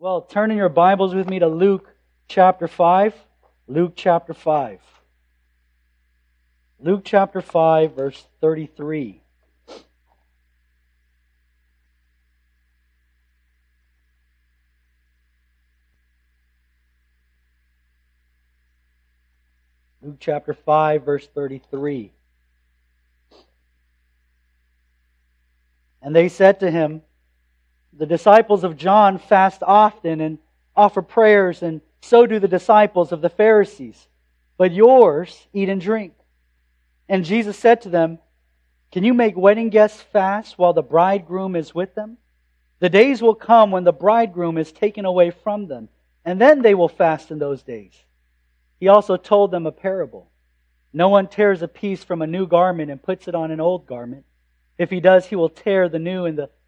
Well, turn in your Bibles with me to Luke chapter 5. Luke chapter 5. Luke chapter 5, verse 33. Luke chapter 5, verse 33. And they said to him, The disciples of John fast often and offer prayers, and so do the disciples of the Pharisees. But yours eat and drink. And Jesus said to them, Can you make wedding guests fast while the bridegroom is with them? The days will come when the bridegroom is taken away from them, and then they will fast in those days. He also told them a parable. No one tears a piece from a new garment and puts it on an old garment. If he does, he will tear the new, and the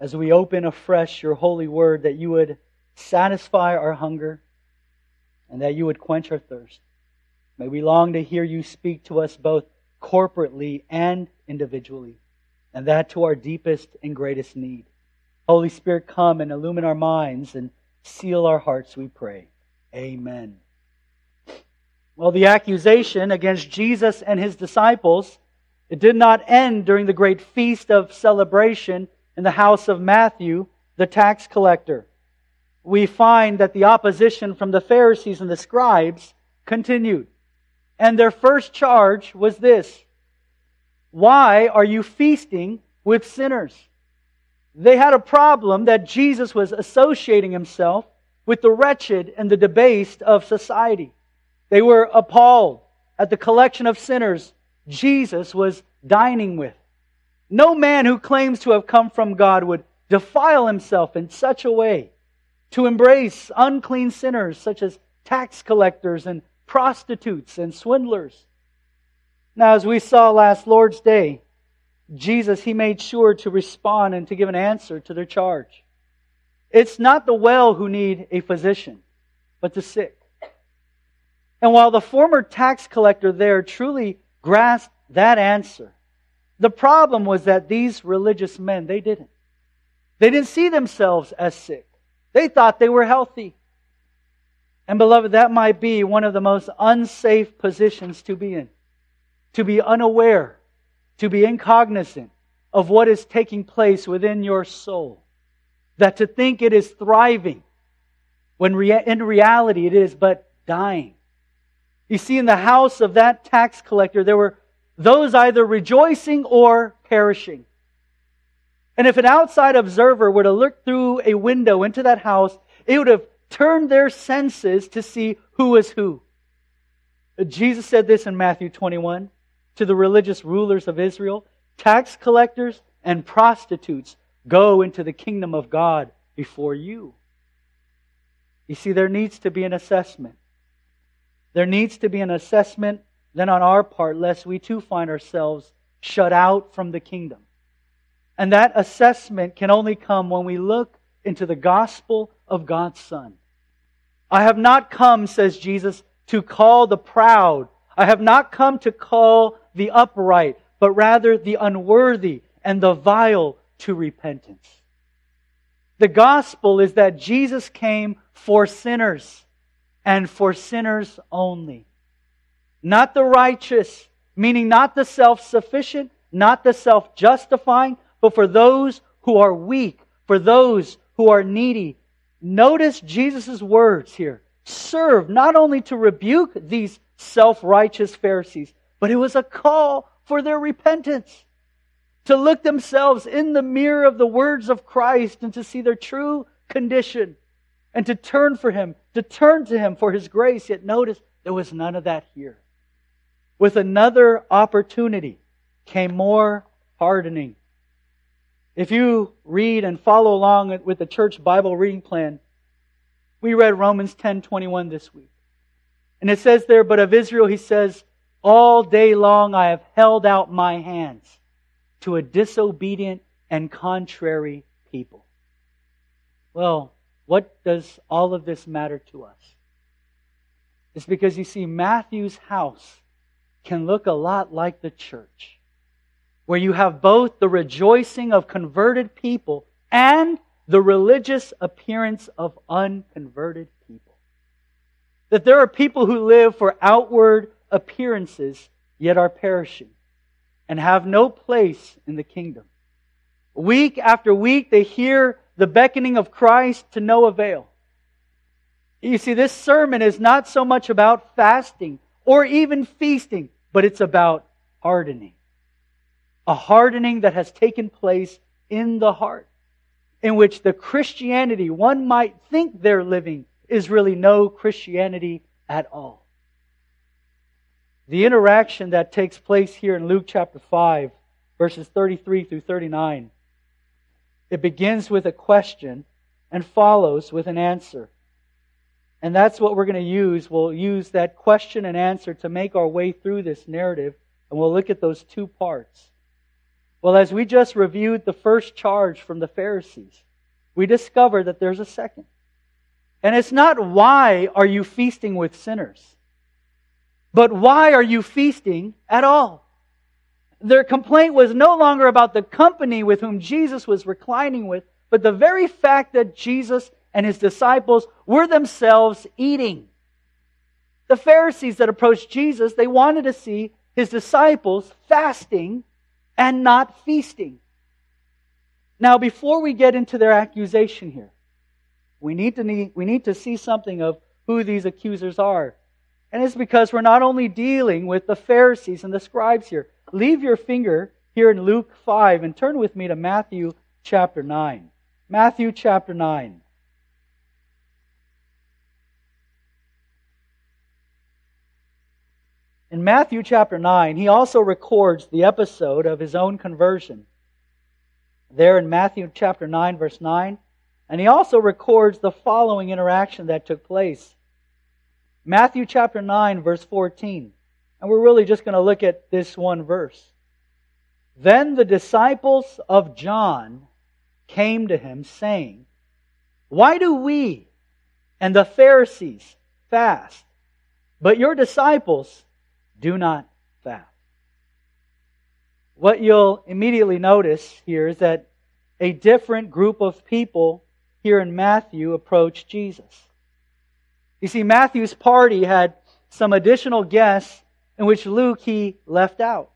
as we open afresh your holy word, that you would satisfy our hunger and that you would quench our thirst. May we long to hear you speak to us both corporately and individually, and that to our deepest and greatest need. Holy Spirit, come and illumine our minds and seal our hearts, we pray. Amen. Well, the accusation against Jesus and his disciples it did not end during the great feast of celebration in the house of Matthew, the tax collector. We find that the opposition from the Pharisees and the scribes continued. And their first charge was this Why are you feasting with sinners? They had a problem that Jesus was associating himself with the wretched and the debased of society. They were appalled at the collection of sinners Jesus was dining with. No man who claims to have come from God would defile himself in such a way to embrace unclean sinners such as tax collectors and prostitutes and swindlers. Now, as we saw last Lord's Day, Jesus, he made sure to respond and to give an answer to their charge. It's not the well who need a physician, but the sick. And while the former tax collector there truly grasped that answer. The problem was that these religious men, they didn't. They didn't see themselves as sick. They thought they were healthy. And beloved, that might be one of the most unsafe positions to be in. To be unaware, to be incognizant of what is taking place within your soul. That to think it is thriving, when in reality it is but dying. You see, in the house of that tax collector, there were those either rejoicing or perishing. And if an outside observer were to look through a window into that house, it would have turned their senses to see who is who. Jesus said this in Matthew 21 to the religious rulers of Israel tax collectors and prostitutes go into the kingdom of God before you. You see, there needs to be an assessment. There needs to be an assessment then on our part, lest we too find ourselves shut out from the kingdom. And that assessment can only come when we look into the gospel of God's Son. I have not come, says Jesus, to call the proud. I have not come to call the upright, but rather the unworthy and the vile to repentance. The gospel is that Jesus came for sinners and for sinners only. Not the righteous, meaning not the self sufficient, not the self justifying, but for those who are weak, for those who are needy. Notice Jesus' words here. Serve not only to rebuke these self righteous Pharisees, but it was a call for their repentance. To look themselves in the mirror of the words of Christ and to see their true condition and to turn for Him, to turn to Him for His grace. Yet notice there was none of that here. With another opportunity came more hardening. If you read and follow along with the church Bible reading plan, We read Romans 10:21 this week. And it says there, but of Israel he says, all day long I have held out my hands to a disobedient and contrary people. Well, what does all of this matter to us? It's because you see, Matthew's house can look a lot like the church, where you have both the rejoicing of converted people and the religious appearance of unconverted people. That there are people who live for outward appearances, yet are perishing and have no place in the kingdom. Week after week, they hear the beckoning of Christ to no avail. You see, this sermon is not so much about fasting or even feasting, but it's about hardening. A hardening that has taken place in the heart, in which the Christianity one might think they're living is really no Christianity at all. The interaction that takes place here in Luke chapter 5, verses 33 through 39, it begins with a question and follows with an answer. And that's what we're going to use. We'll use that question and answer to make our way through this narrative, and we'll look at those two parts. Well, as we just reviewed the first charge from the Pharisees, we discover that there's a second. And it's not why are you feasting with sinners? But why are you feasting at all? Their complaint was no longer about the company with whom Jesus was reclining with, but the very fact that Jesus and his disciples were themselves eating. The Pharisees that approached Jesus, they wanted to see his disciples fasting and not feasting. Now, before we get into their accusation here, we need to, need, we need to see something of who these accusers are. And it's because we're not only dealing with the Pharisees and the scribes here. Leave your finger here in Luke 5 and turn with me to Matthew chapter 9. Matthew chapter 9. In Matthew chapter 9, he also records the episode of his own conversion. There in Matthew chapter 9, verse 9. And he also records the following interaction that took place. Matthew chapter 9, verse 14. And we're really just going to look at this one verse. Then the disciples of John came to him, saying, Why do we and the Pharisees fast, but your disciples do not fast? What you'll immediately notice here is that a different group of people here in Matthew approached Jesus. You see, Matthew's party had some additional guests in which Luke he left out.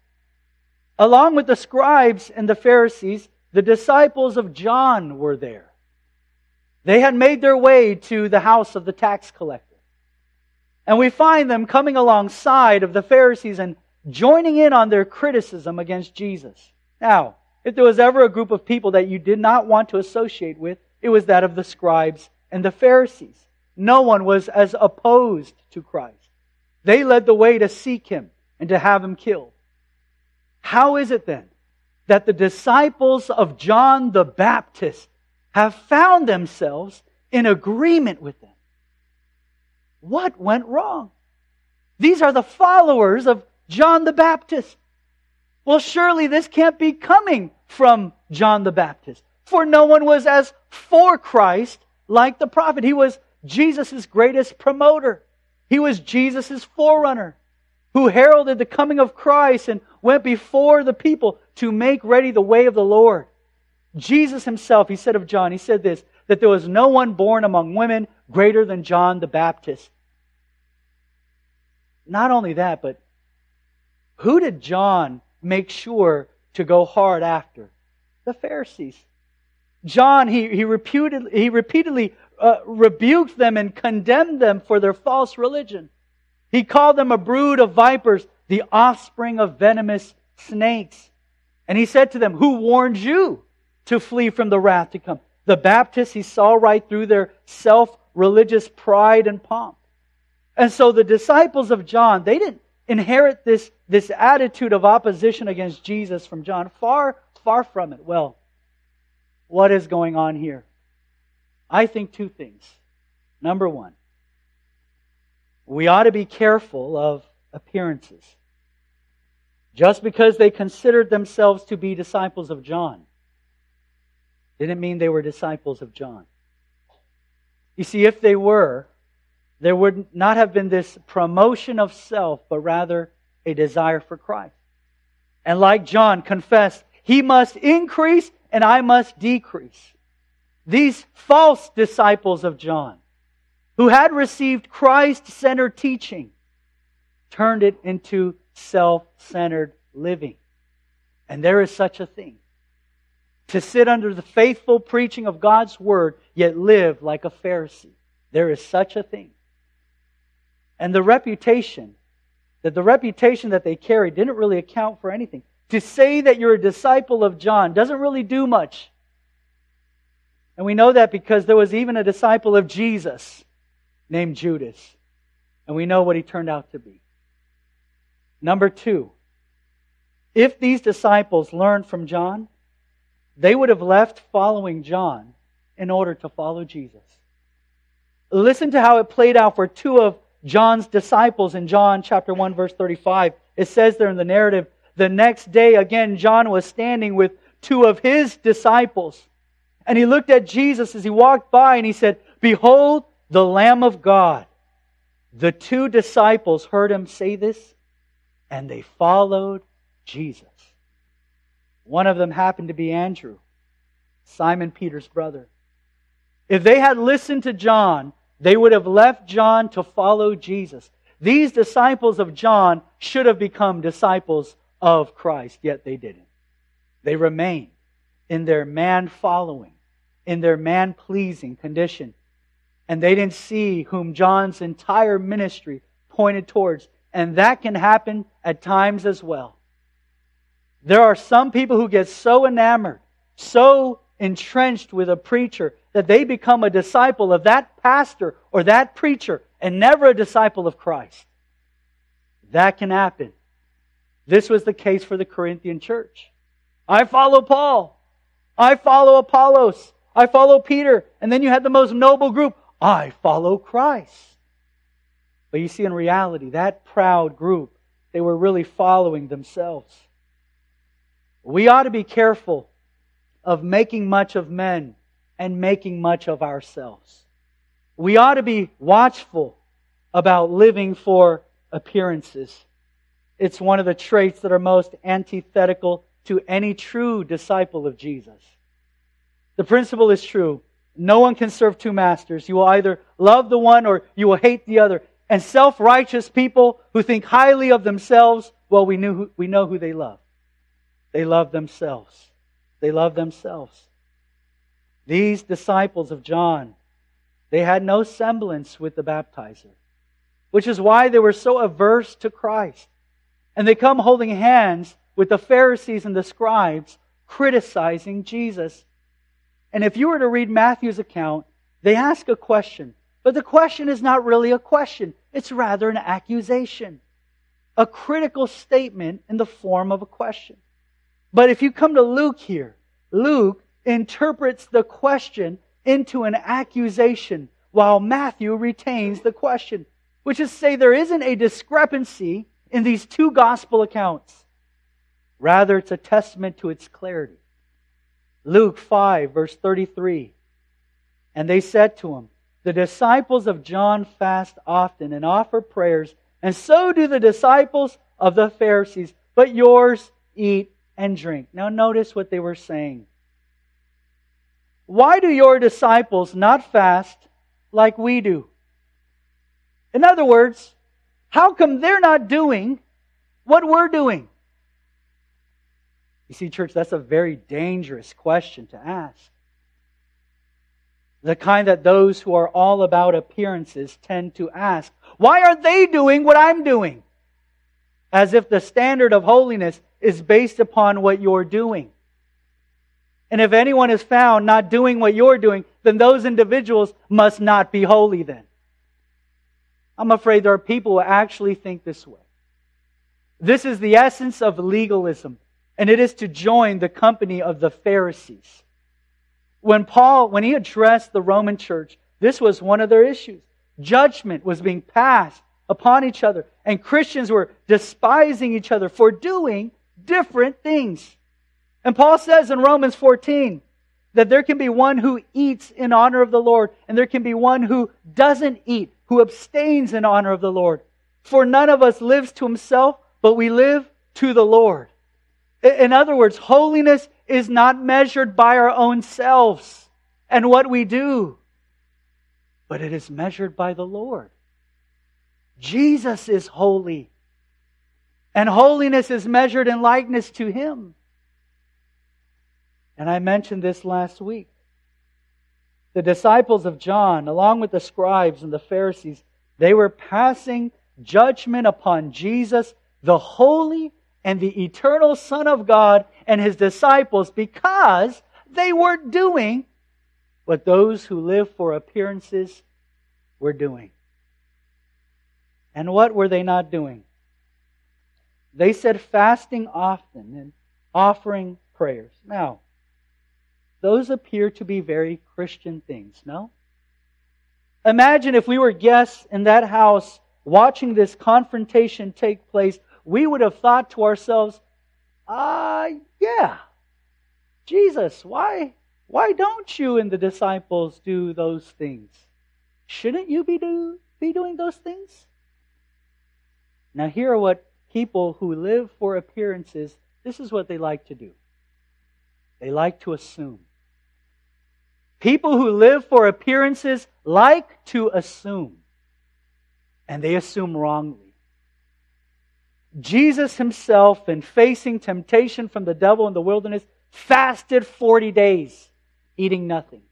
Along with the scribes and the Pharisees, the disciples of John were there. They had made their way to the house of the tax collector. And we find them coming alongside of the Pharisees and joining in on their criticism against Jesus. Now, if there was ever a group of people that you did not want to associate with, it was that of the scribes and the Pharisees. No one was as opposed to Christ. They led the way to seek him and to have him killed. How is it then that the disciples of John the Baptist have found themselves in agreement with them? What went wrong? These are the followers of John the Baptist. Well, surely this can't be coming from John the Baptist, for no one was as for Christ like the prophet. He was Jesus' greatest promoter. He was Jesus' forerunner who heralded the coming of Christ and went before the people to make ready the way of the Lord. Jesus himself, he said of John, he said this, that there was no one born among women greater than John the Baptist. Not only that, but who did John make sure to go hard after? The Pharisees. John, he, he, repeated, he repeatedly uh, rebuked them and condemned them for their false religion. He called them a brood of vipers, the offspring of venomous snakes. And he said to them, Who warned you to flee from the wrath to come? The Baptists, he saw right through their self religious pride and pomp. And so the disciples of John, they didn't inherit this, this attitude of opposition against Jesus from John. Far, far from it. Well, what is going on here? I think two things. Number one, we ought to be careful of appearances. Just because they considered themselves to be disciples of John didn't mean they were disciples of John. You see, if they were, there would not have been this promotion of self, but rather a desire for Christ. And like John confessed, he must increase and I must decrease. These false disciples of John, who had received Christ centered teaching, turned it into self centered living. And there is such a thing. To sit under the faithful preaching of God's word, yet live like a Pharisee. There is such a thing. And the reputation, that the reputation that they carried didn't really account for anything. To say that you're a disciple of John doesn't really do much. And we know that because there was even a disciple of Jesus named Judas. And we know what he turned out to be. Number two, if these disciples learned from John, they would have left following John in order to follow Jesus. Listen to how it played out for two of John's disciples in John chapter 1 verse 35. It says there in the narrative, the next day again John was standing with two of his disciples. And he looked at Jesus as he walked by and he said, Behold the Lamb of God. The two disciples heard him say this and they followed Jesus. One of them happened to be Andrew, Simon Peter's brother. If they had listened to John, they would have left John to follow Jesus. These disciples of John should have become disciples of Christ, yet they didn't. They remained in their man following, in their man pleasing condition. And they didn't see whom John's entire ministry pointed towards. And that can happen at times as well. There are some people who get so enamored, so entrenched with a preacher that they become a disciple of that pastor or that preacher and never a disciple of Christ. That can happen. This was the case for the Corinthian church. I follow Paul. I follow Apollos. I follow Peter. And then you had the most noble group. I follow Christ. But you see, in reality, that proud group, they were really following themselves. We ought to be careful of making much of men and making much of ourselves. We ought to be watchful about living for appearances. It's one of the traits that are most antithetical to any true disciple of Jesus. The principle is true. No one can serve two masters. You will either love the one or you will hate the other. And self righteous people who think highly of themselves, well, we, knew who, we know who they love. They love themselves. They love themselves. These disciples of John, they had no semblance with the baptizer, which is why they were so averse to Christ. And they come holding hands with the Pharisees and the scribes, criticizing Jesus. And if you were to read Matthew's account, they ask a question. But the question is not really a question, it's rather an accusation, a critical statement in the form of a question. But if you come to Luke here, Luke interprets the question into an accusation while Matthew retains the question, which is to say there isn't a discrepancy in these two gospel accounts. Rather, it's a testament to its clarity. Luke 5, verse 33. And they said to him, The disciples of John fast often and offer prayers, and so do the disciples of the Pharisees, but yours eat and drink. Now, notice what they were saying. Why do your disciples not fast like we do? In other words, how come they're not doing what we're doing? You see, church, that's a very dangerous question to ask. The kind that those who are all about appearances tend to ask. Why aren't they doing what I'm doing? As if the standard of holiness is based upon what you're doing. And if anyone is found not doing what you're doing, then those individuals must not be holy then. I'm afraid there are people who actually think this way. This is the essence of legalism, and it is to join the company of the Pharisees. When Paul, when he addressed the Roman church, This was one of their issues. Judgment was being passed upon each other, and Christians were despising each other for doing different things. And Paul says in Romans 14 that there can be one who eats in honor of the Lord, and there can be one who doesn't eat, who abstains in honor of the Lord. For none of us lives to himself, but we live to the Lord. In other words, holiness is not measured by our own selves and what we do, but it is measured by the Lord. Jesus is holy, and holiness is measured in likeness to Him. And I mentioned this last week. The disciples of John, along with the scribes and the Pharisees, they were passing judgment upon Jesus, the holy and the eternal Son of God, and his disciples because they were doing what those who live for appearances were doing. And what were they not doing? They said fasting often and offering prayers. Now, those appear to be very Christian things, no? Imagine if we were guests in that house watching this confrontation take place, we would have thought to ourselves, ah, uh, yeah, Jesus, why, why don't you and the disciples do those things? Shouldn't you be, do, be doing those things? Now, here are what people who live for appearances, this is what they like to do. They like to assume. People who live for appearances like to assume. And they assume wrongly. Jesus himself, in facing temptation from the devil in the wilderness, fasted 40 days, eating nothing.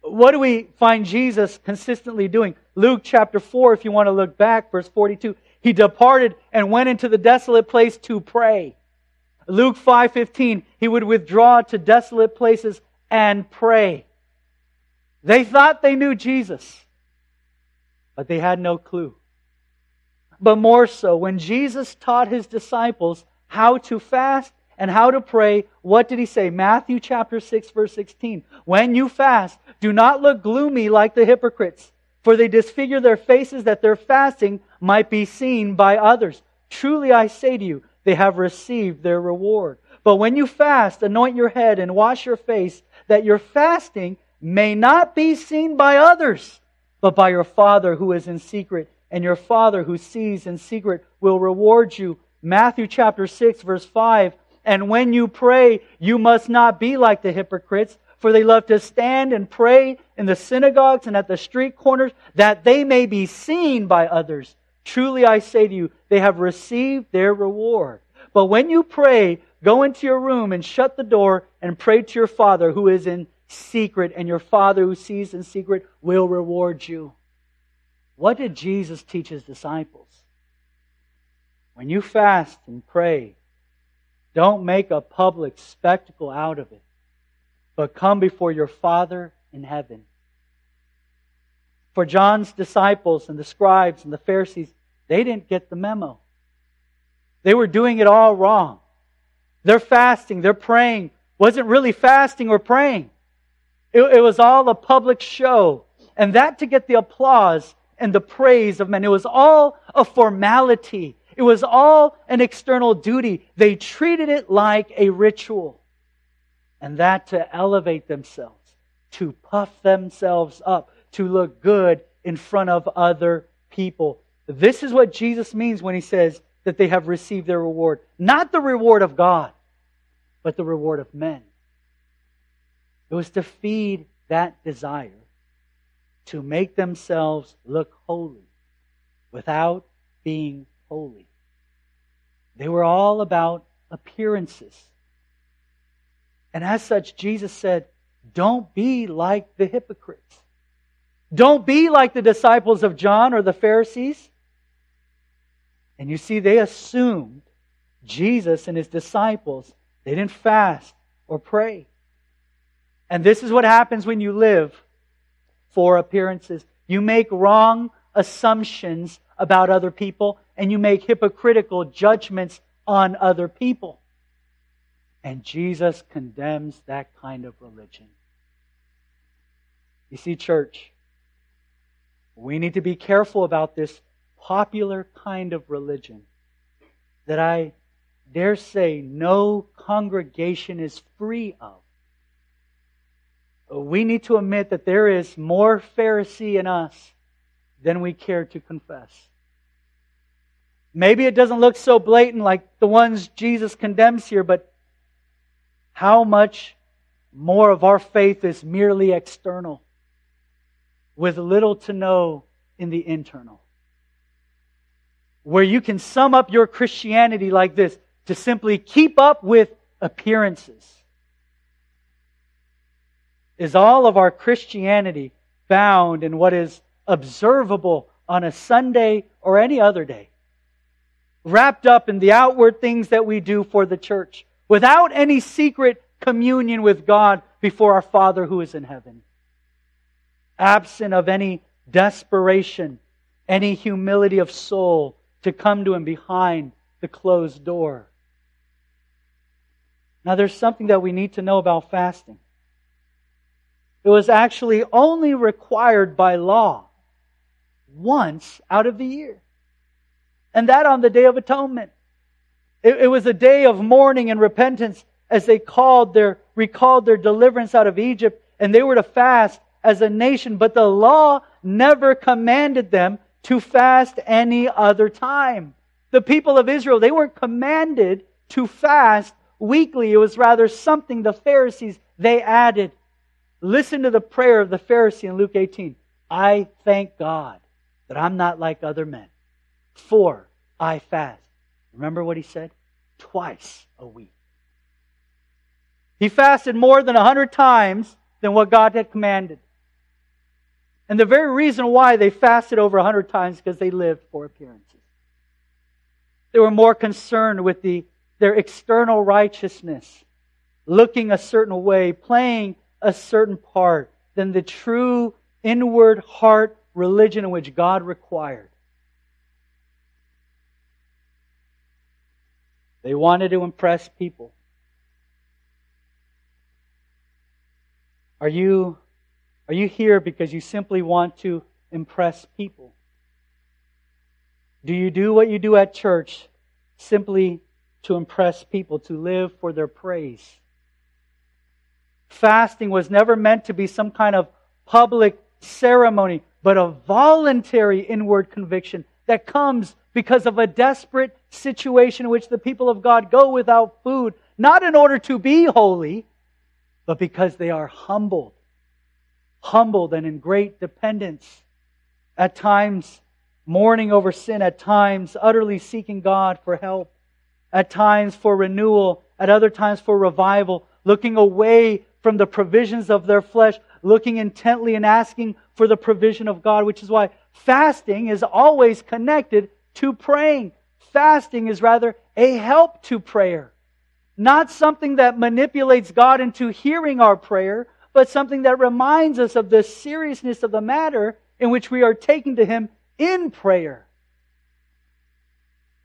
What do we find Jesus consistently doing? Luke chapter 4, if you want to look back, verse 42. He departed and went into the desolate place to pray. Luke 5:15, he would withdraw to desolate places and pray. They thought they knew Jesus, but they had no clue. But more so, when Jesus taught his disciples how to fast and how to pray, what did he say? Matthew chapter 6 verse 16. When you fast, do not look gloomy like the hypocrites, for they disfigure their faces that their fasting might be seen by others. Truly I say to you, they have received their reward. But when you fast, anoint your head and wash your face, that your fasting may not be seen by others, but by your Father who is in secret. And your Father who sees in secret will reward you. Matthew chapter 6 verse 5. And when you pray, you must not be like the hypocrites, for they love to stand and pray in the synagogues and at the street corners, that they may be seen by others. Truly I say to you, they have received their reward. But when you pray, go into your room and shut the door and pray to your Father who is in secret, and your Father who sees in secret will reward you. What did Jesus teach his disciples? When you fast and pray, don't make a public spectacle out of it, but come before your Father in heaven. For John's disciples and the scribes and the Pharisees, they didn't get the memo. They were doing it all wrong. They're fasting, they're praying wasn't really fasting or praying. It, it was all a public show. And that to get the applause and the praise of men. It was all a formality. It was all an external duty. They treated it like a ritual. And that to elevate themselves, to puff themselves up, to look good in front of other people. This is what Jesus means when he says that they have received their reward. Not the reward of God, but the reward of men. It was to feed that desire to make themselves look holy without being holy. They were all about appearances. And as such, Jesus said, Don't be like the hypocrites. Don't be like the disciples of John or the Pharisees. And you see, they assumed Jesus and his disciples, they didn't fast or pray. And this is what happens when you live for appearances. You make wrong assumptions about other people and you make hypocritical judgments on other people. And Jesus condemns that kind of religion. You see, church, we need to be careful about this popular kind of religion that I dare say no congregation is free of. We need to admit that there is more Pharisee in us than we care to confess. Maybe it doesn't look so blatant like the ones Jesus condemns here, but how much more of our faith is merely external, with little to no in the internal? Where you can sum up your Christianity like this to simply keep up with appearances. Is all of our Christianity found in what is observable on a Sunday or any other day? wrapped up in the outward things that we do for the church, without any secret communion with God before our Father who is in heaven. Absent of any desperation, any humility of soul to come to Him behind the closed door. Now, there's something that we need to know about fasting. It was actually only required by law once out of the year and that on the Day of Atonement. It, it, was a day of mourning and repentance as they called their, recalled their deliverance out of Egypt, and they were to fast as a nation, but the law never commanded them to fast any other time. The people of Israel, they weren't commanded to fast weekly. It was rather something the Pharisees, they added. Listen to the prayer of the Pharisee in Luke 18. I thank God that I'm not like other men. For I fast. Remember what he said? Twice a week. He fasted more than a hundred times than what God had commanded. And the very reason why they fasted over a hundred times is because they lived for appearances. They were more concerned with the, their external righteousness, looking a certain way, playing a certain part, than the true inward heart religion which God required. They wanted to impress people. Are you, are you here because you simply want to impress people? Do you do what you do at church simply to impress people, to live for their praise? Fasting was never meant to be some kind of public ceremony, but a voluntary inward conviction that comes because of a desperate situation in which the people of God go without food, not in order to be holy, but because they are humbled. Humbled and in great dependence. At times, mourning over sin. At times, utterly seeking God for help. At times, for renewal. At other times, for revival. Looking away from the provisions of their flesh. Looking intently and asking for the provision of God, which is why fasting is always connected to praying. Fasting is rather a help to prayer. Not something that manipulates God into hearing our prayer, but something that reminds us of the seriousness of the matter in which we are taking to Him in prayer.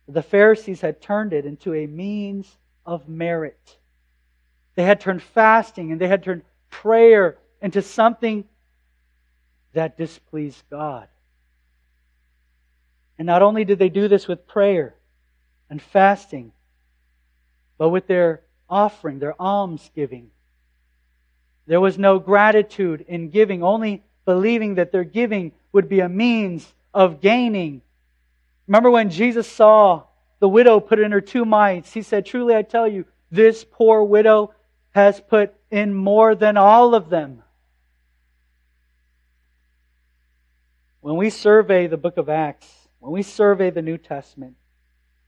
The Pharisees had turned it into a means of merit. They had turned fasting and they had turned prayer into something that displeased God. And not only did they do this with prayer and fasting, but with their offering, their alms giving. There was no gratitude in giving, only believing that their giving would be a means of gaining. Remember when Jesus saw the widow put in her two mites, he said, Truly I tell you, this poor widow has put in more than all of them. When we survey the book of Acts, when we survey the New Testament,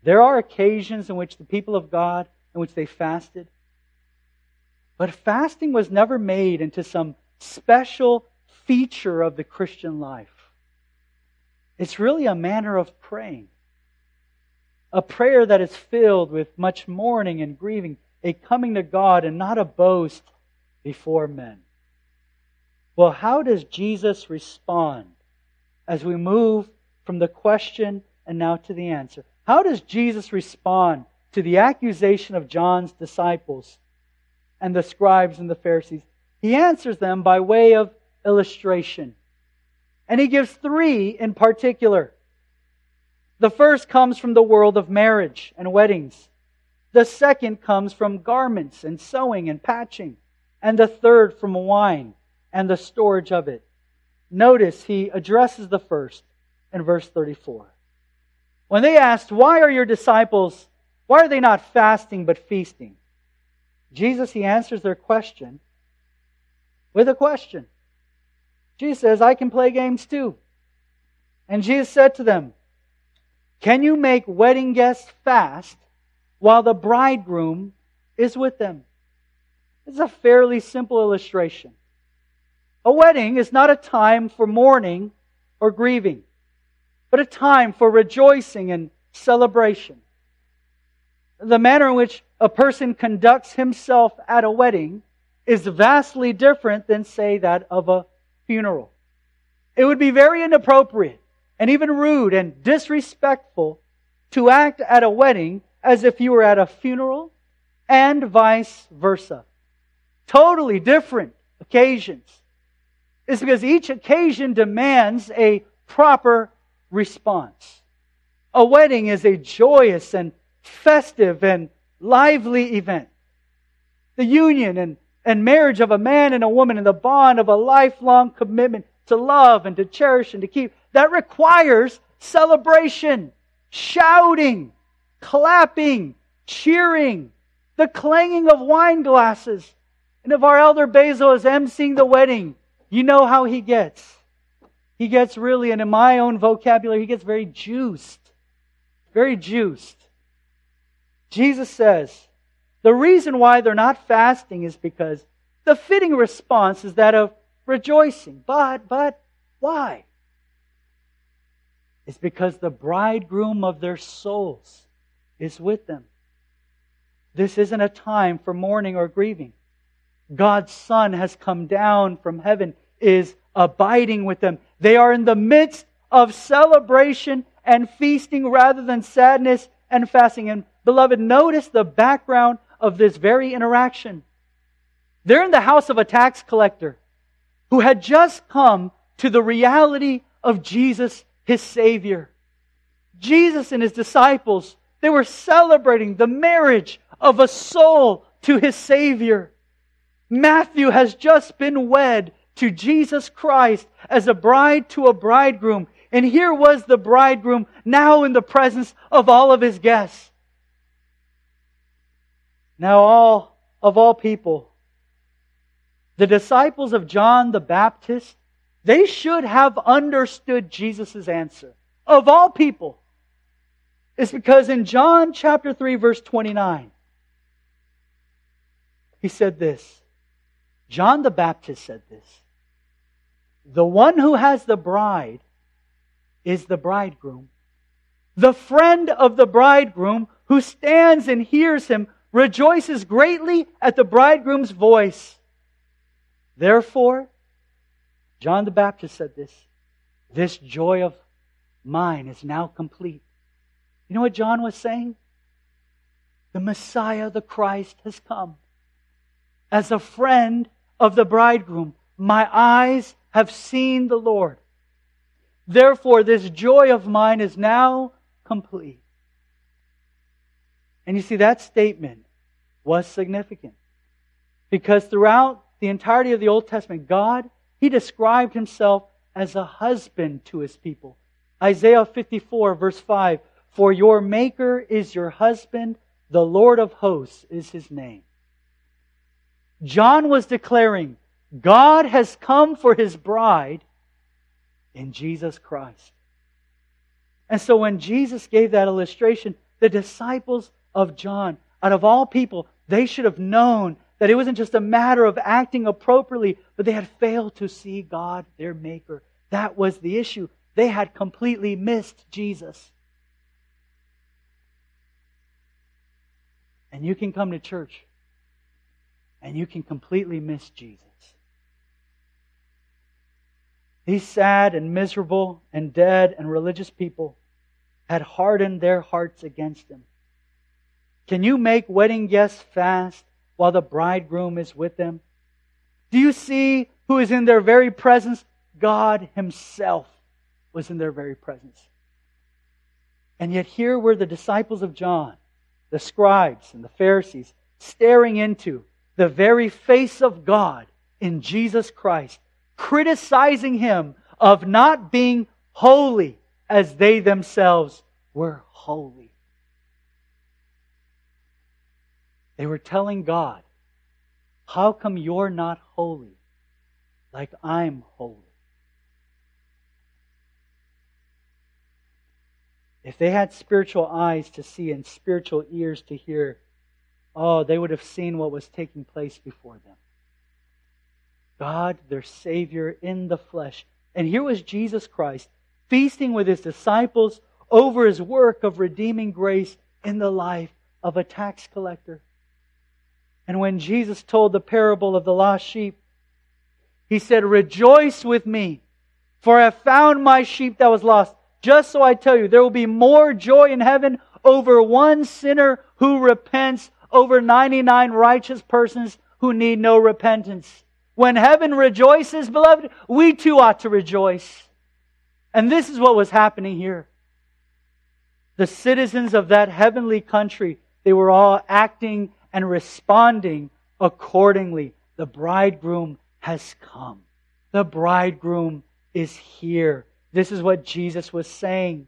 there are occasions in which the people of God, in which they fasted. But fasting was never made into some special feature of the Christian life. It's really a manner of praying. A prayer that is filled with much mourning and grieving, a coming to God and not a boast before men. Well, how does Jesus respond as we move from the question and now to the answer. How does Jesus respond to the accusation of John's disciples and the scribes and the Pharisees? He answers them by way of illustration. And he gives three in particular. The first comes from the world of marriage and weddings. The second comes from garments and sewing and patching. And the third from wine and the storage of it. Notice he addresses the first in verse 34. When they asked, Why are your disciples, why are they not fasting but feasting? Jesus, he answers their question with a question. Jesus says, I can play games too. And Jesus said to them, Can you make wedding guests fast while the bridegroom is with them? This is a fairly simple illustration. A wedding is not a time for mourning or grieving, but a time for rejoicing and celebration. The manner in which a person conducts himself at a wedding is vastly different than, say, that of a funeral. It would be very inappropriate and even rude and disrespectful to act at a wedding as if you were at a funeral and vice versa. Totally different occasions. It's because each occasion demands a proper response. A wedding is a joyous and festive and lively event. The union and, and marriage of a man and a woman and the bond of a lifelong commitment to love and to cherish and to keep, that requires celebration, shouting, clapping, cheering, the clanging of wine glasses. And if our elder Basil is emceeing the wedding, you know how he gets. He gets really, and in my own vocabulary, he gets very juiced. Very juiced. Jesus says the reason why they're not fasting is because the fitting response is that of rejoicing. But, but, why? It's because the bridegroom of their souls is with them. This isn't a time for mourning or grieving. God's Son has come down from heaven, is abiding with them. They are in the midst of celebration and feasting rather than sadness and fasting. And Beloved, notice the background of this very interaction. They're in the house of a tax collector who had just come to the reality of Jesus, his Savior. Jesus and his disciples, they were celebrating the marriage of a soul to his Savior. Matthew has just been wed to Jesus Christ as a bride to a bridegroom. And here was the bridegroom now in the presence of all of his guests. Now, all of all people, the disciples of John the Baptist, they should have understood Jesus' answer. Of all people. It's because in John chapter 3, verse 29, he said this. John the Baptist said this. The one who has the bride is the bridegroom. The friend of the bridegroom who stands and hears him rejoices greatly at the bridegroom's voice. Therefore, John the Baptist said this this joy of mine is now complete. You know what John was saying? The Messiah, the Christ, has come. As a friend of the bridegroom, my eyes have seen the Lord. Therefore, this joy of mine is now complete. And you see, that statement was significant. Because throughout the entirety of the Old Testament, God, He described Himself as a husband to His people. Isaiah 54, verse 5 For your Maker is your husband, the Lord of hosts is His name. John was declaring, God has come for His bride in Jesus Christ. And so when Jesus gave that illustration, the disciples of John, out of all people, they should have known that it wasn't just a matter of acting appropriately, but they had failed to see God, their Maker. That was the issue. They had completely missed Jesus. And you can come to church and you can completely miss Jesus. These sad and miserable and dead and religious people had hardened their hearts against him. Can you make wedding guests fast while the bridegroom is with them? Do you see who is in their very presence. God Himself was in their very presence. And yet, here were the disciples of John, the scribes and the Pharisees, staring into the very face of God in Jesus Christ, criticizing Him of not being holy as they themselves were holy. They were telling God, How come you're not holy like I'm holy? If they had spiritual eyes to see and spiritual ears to hear, oh, they would have seen what was taking place before them. God, their Savior in the flesh. And here was Jesus Christ feasting with his disciples over his work of redeeming grace in the life of a tax collector. And when Jesus told the parable of the lost sheep, he said, Rejoice with me, for I have found my sheep that was lost. Just so I tell you, there will be more joy in heaven over one sinner who repents over 99 righteous persons who need no repentance. When heaven rejoices, beloved, we too ought to rejoice. And this is what was happening here. The citizens of that heavenly country, they were all acting and responding accordingly. The bridegroom has come. The bridegroom is here. This is what Jesus was saying.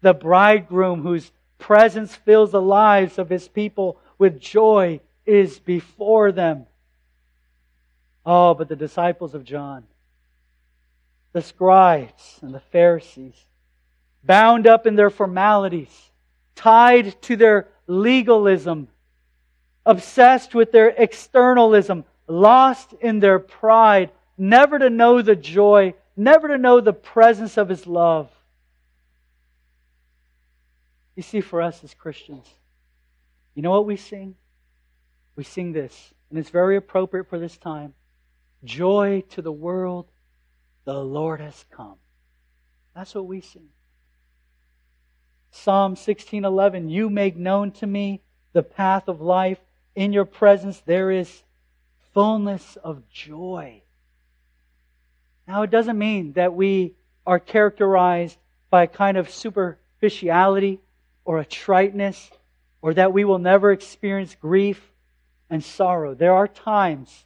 The bridegroom whose presence fills the lives of his people with joy is before them. Oh, but the disciples of John, the scribes and the Pharisees, bound up in their formalities, tied to their legalism, obsessed with their externalism, lost in their pride, never to know the joy never to know the presence of His love. You see, for us as Christians, you know what we sing? We sing this, and it's very appropriate for this time. Joy to the world, the Lord has come. That's what we sing. Psalm 16:11 You make known to me the path of life in your presence there is fullness of joy now, it doesn't mean that we are characterized by a kind of superficiality or a triteness or that we will never experience grief and sorrow. There are times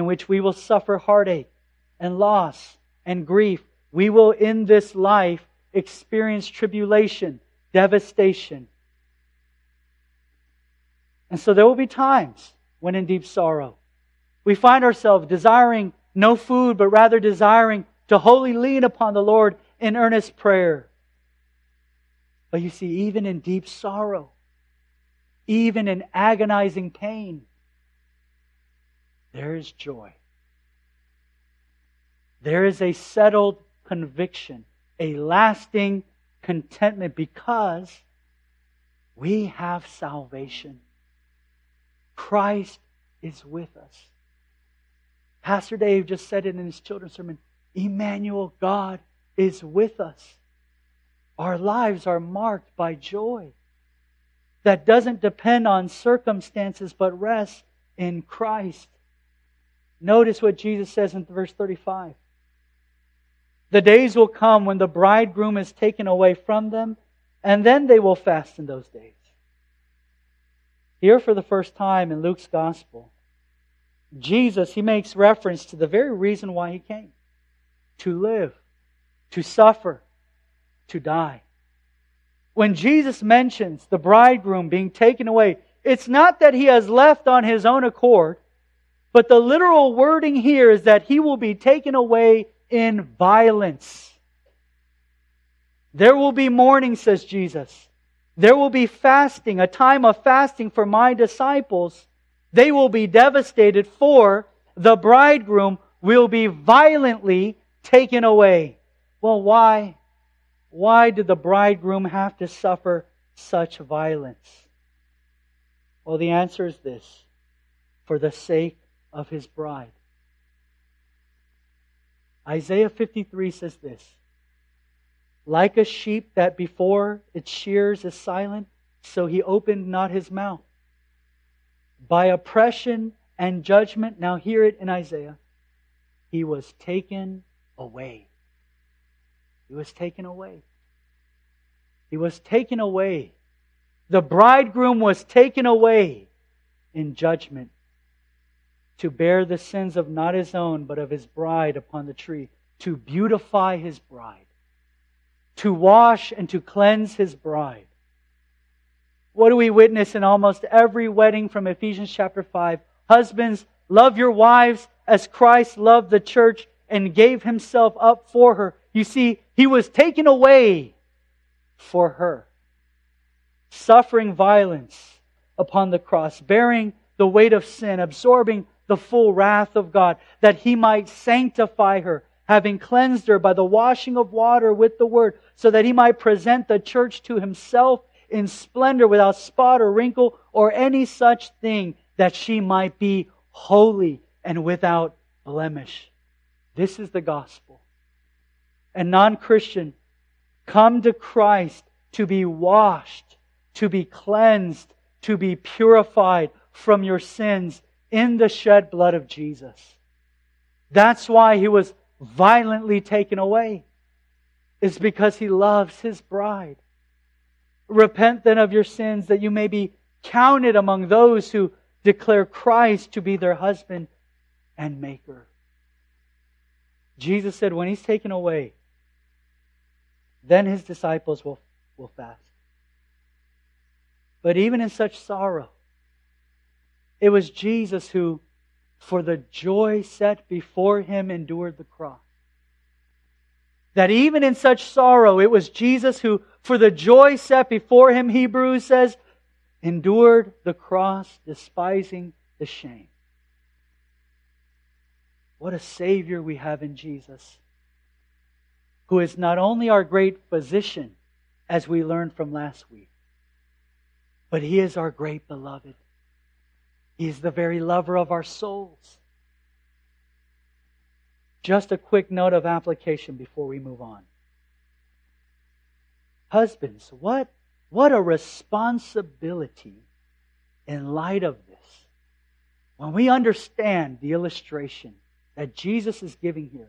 in which we will suffer heartache and loss and grief. We will, in this life, experience tribulation, devastation. And so there will be times when in deep sorrow we find ourselves desiring no food, but rather desiring to wholly lean upon the Lord in earnest prayer. But you see, even in deep sorrow, even in agonizing pain, there is joy. There is a settled conviction, a lasting contentment because we have salvation. Christ is with us. Pastor Dave just said it in his children's sermon Emmanuel, God is with us. Our lives are marked by joy that doesn't depend on circumstances but rests in Christ. Notice what Jesus says in verse 35. The days will come when the bridegroom is taken away from them, and then they will fast in those days. Here, for the first time in Luke's gospel, Jesus, he makes reference to the very reason why he came to live, to suffer, to die. When Jesus mentions the bridegroom being taken away, it's not that he has left on his own accord, but the literal wording here is that he will be taken away in violence. There will be mourning, says Jesus. There will be fasting, a time of fasting for my disciples they will be devastated, for the bridegroom will be violently taken away. Well, why? Why did the bridegroom have to suffer such violence? Well, the answer is this for the sake of his bride. Isaiah 53 says this Like a sheep that before its shears is silent, so he opened not his mouth by oppression and judgment. Now, hear it in Isaiah. he was taken away. He was taken away. He was taken away. The bridegroom was taken away in judgment to bear the sins of not his own, but of his bride upon the tree, to beautify his bride, to wash and to cleanse his bride. What do we witness in almost every wedding from Ephesians chapter 5? Husbands, love your wives as Christ loved the church and gave himself up for her. You see, he was taken away for her, suffering violence upon the cross, bearing the weight of sin, absorbing the full wrath of God, that he might sanctify her, having cleansed her by the washing of water with the word, so that he might present the church to himself in splendor without spot or wrinkle or any such thing, that she might be holy and without blemish. This is the gospel. And non Christian, come to Christ to be washed, to be cleansed, to be purified from your sins in the shed blood of Jesus. That's why he was violently taken away. It's because he loves his bride. Repent then of your sins that you may be counted among those who declare Christ to be their husband and maker. Jesus said, when he's taken away, then his disciples will, will fast. But even in such sorrow, it was Jesus who, for the joy set before him, endured the cross. That even in such sorrow, it was Jesus who, for the joy set before him, Hebrews says, endured the cross, despising the shame. What a Savior we have in Jesus, who is not only our great physician, as we learned from last week, but He is our great beloved. He is the very lover of our souls. Just a quick note of application before we move on. Husbands, what, what a responsibility in light of this. When we understand the illustration that Jesus is giving here,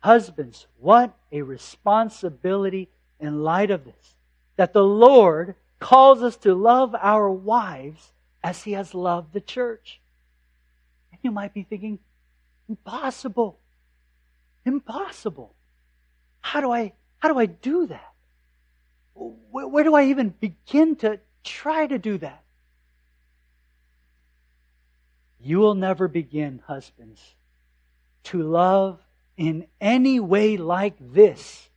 husbands, what a responsibility in light of this. That the Lord calls us to love our wives as he has loved the church. And you might be thinking, impossible. Impossible. How do I how do I do that? Where, where do I even begin to try to do that? You will never begin, husbands, to love in any way like this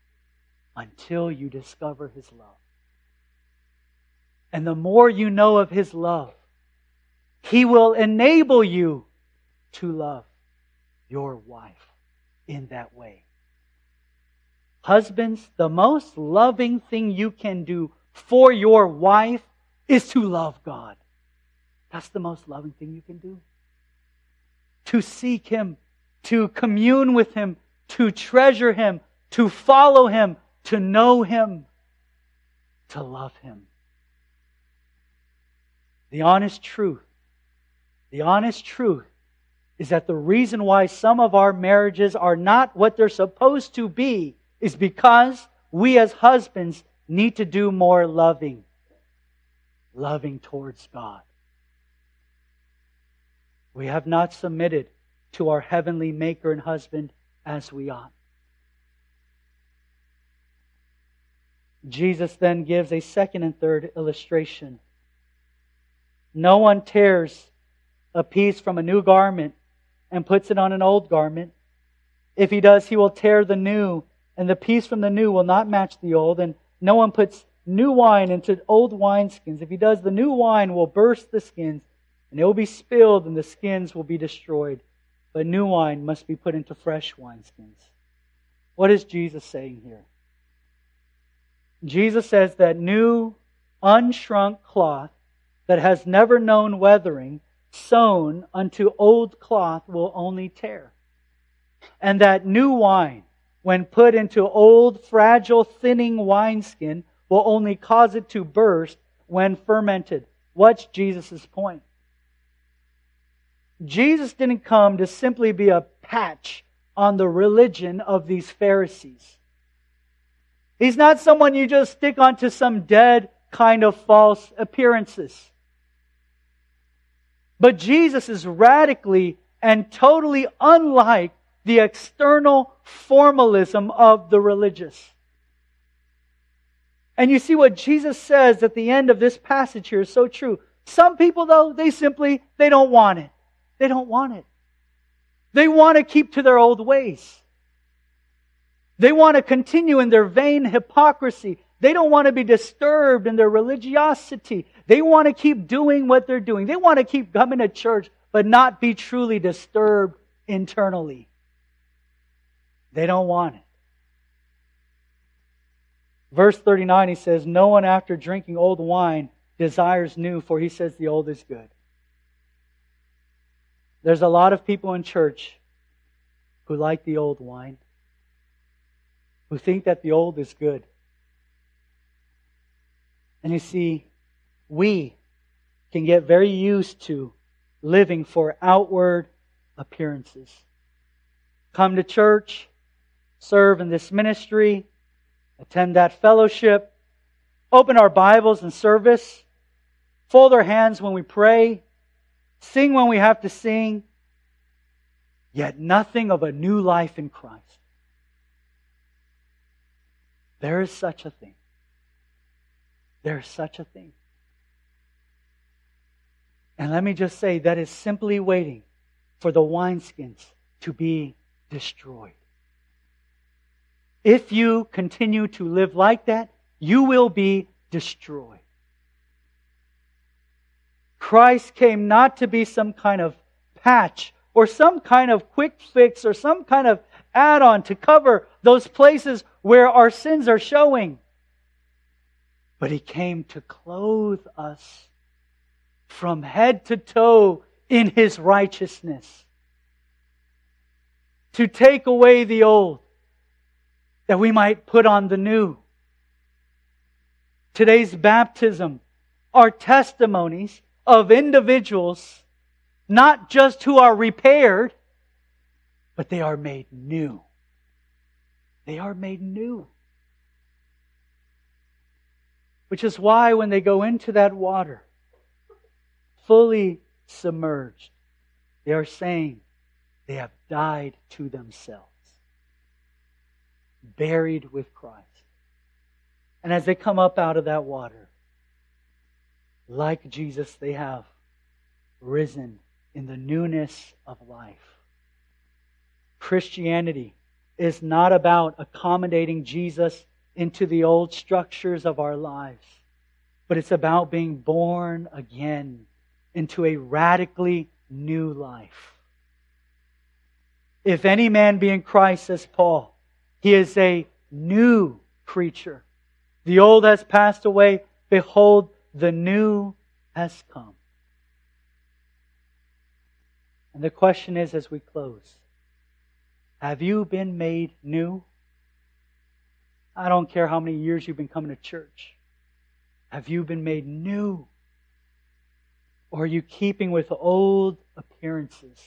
until you discover His love. And the more you know of His love, He will enable you to love your wife in that way. Husbands, the most loving thing you can do for your wife is to love God. That's the most loving thing you can do. To seek Him, to commune with Him, to treasure Him, to follow Him, to know Him, to love Him. The honest truth, the honest truth is that the reason why some of our marriages are not what they're supposed to be is because we as husbands need to do more loving. Loving towards God. We have not submitted to our heavenly maker and husband as we ought. Jesus then gives a second and third illustration no one tears a piece from a new garment and puts it on an old garment. If he does, he will tear the new, and the piece from the new will not match the old. And no one puts new wine into old wineskins. If he does, the new wine will burst the skins, and it will be spilled, and the skins will be destroyed. But new wine must be put into fresh wineskins. What is Jesus saying here? Jesus says that new, unshrunk cloth that has never known weathering, sewn unto old cloth, will only tear. And that new wine, when put into old, fragile, thinning wineskin, will only cause it to burst when fermented. What's Jesus' point? Jesus didn't come to simply be a patch on the religion of these Pharisees. He's not someone you just stick onto some dead kind of false appearances. But Jesus is radically and totally unlike the external formalism of the religious. And you see what Jesus says at the end of this passage here is so true. Some people though, they simply, they don't want it. They don't want it. They want to keep to their old ways. They want to continue in their vain hypocrisy. They don't want to be disturbed in their religiosity. They want to keep doing what they're doing. They want to keep coming to church, but not be truly disturbed internally. They don't want it. Verse 39, he says, No one after drinking old wine desires new, for he says the old is good. There's a lot of people in church who like the old wine, who think that the old is good. And you see, we can get very used to living for outward appearances. Come to church, serve in this ministry, attend that fellowship, open our Bibles in service, fold our hands when we pray, sing when we have to sing, yet nothing of a new life in Christ. There is such a thing. There is such a thing. And let me just say that is simply waiting for the wineskins to be destroyed. If you continue to live like that, you will be destroyed. Christ came not to be some kind of patch or some kind of quick fix or some kind of add on to cover those places where our sins are showing. But He came to clothe us from head to toe in His righteousness. To take away the old, that we might put on the new. Today's baptism are testimonies of individuals, not just who are repaired, but they are made new. They are made new. Which is why when they go into that water, fully submerged, they are saying they have died to themselves, buried with Christ. And as they come up out of that water, like Jesus, they have risen in the newness of life. Christianity is not about accommodating Jesus into the old structures of our lives, but it's about being born again into a radically new life. If any man be in Christ, says Paul, he is a new creature. The old has passed away. Behold, the new has come. And the question is as we close Have you been made new? I don't care how many years you've been coming to church. Have you been made new? Or are you keeping with old appearances?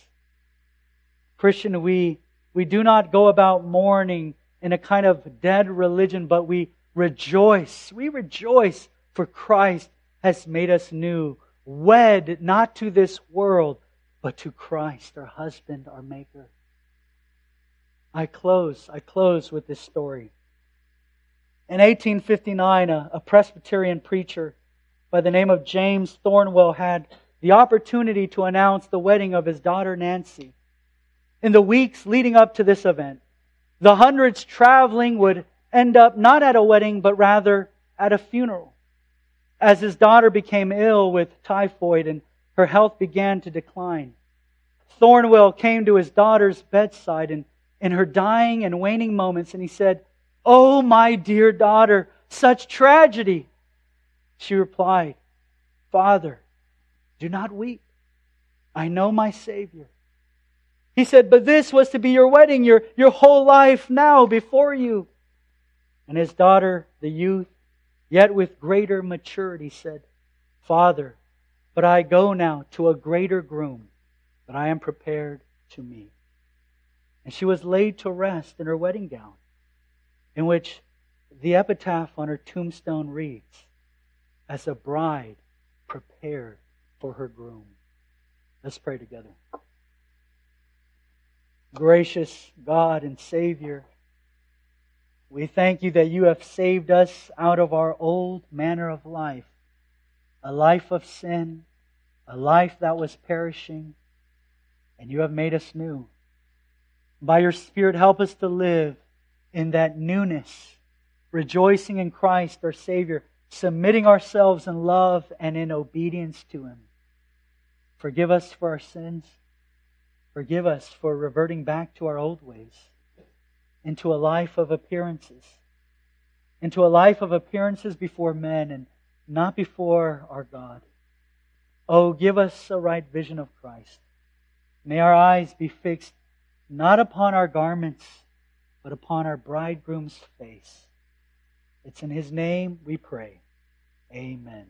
Christian, we, we do not go about mourning in a kind of dead religion, but we rejoice. We rejoice for Christ has made us new, wed not to this world, but to Christ, our husband, our maker. I close, I close with this story. In 1859, a, a Presbyterian preacher by the name of James Thornwell had the opportunity to announce the wedding of his daughter Nancy. In the weeks leading up to this event, the hundreds traveling would end up not at a wedding, but rather at a funeral. As his daughter became ill with typhoid and her health began to decline, Thornwell came to his daughter's bedside and in her dying and waning moments, and he said, Oh, my dear daughter, such tragedy. She replied, Father, do not weep. I know my Savior. He said, But this was to be your wedding, your, your whole life now before you. And his daughter, the youth, yet with greater maturity, said, Father, but I go now to a greater groom, but I am prepared to meet. And she was laid to rest in her wedding gown, in which the epitaph on her tombstone reads, As a bride prepared for her groom. Let's pray together. Gracious God and Savior, we thank you that you have saved us out of our old manner of life, a life of sin, a life that was perishing, and you have made us new. By your Spirit, help us to live in that newness, rejoicing in Christ, our Savior, submitting ourselves in love and in obedience to Him. Forgive us for our sins. Forgive us for reverting back to our old ways, into a life of appearances, into a life of appearances before men and not before our God. Oh, give us a right vision of Christ. May our eyes be fixed not upon our garments, but upon our bridegroom's face. It's in his name we pray. Amen.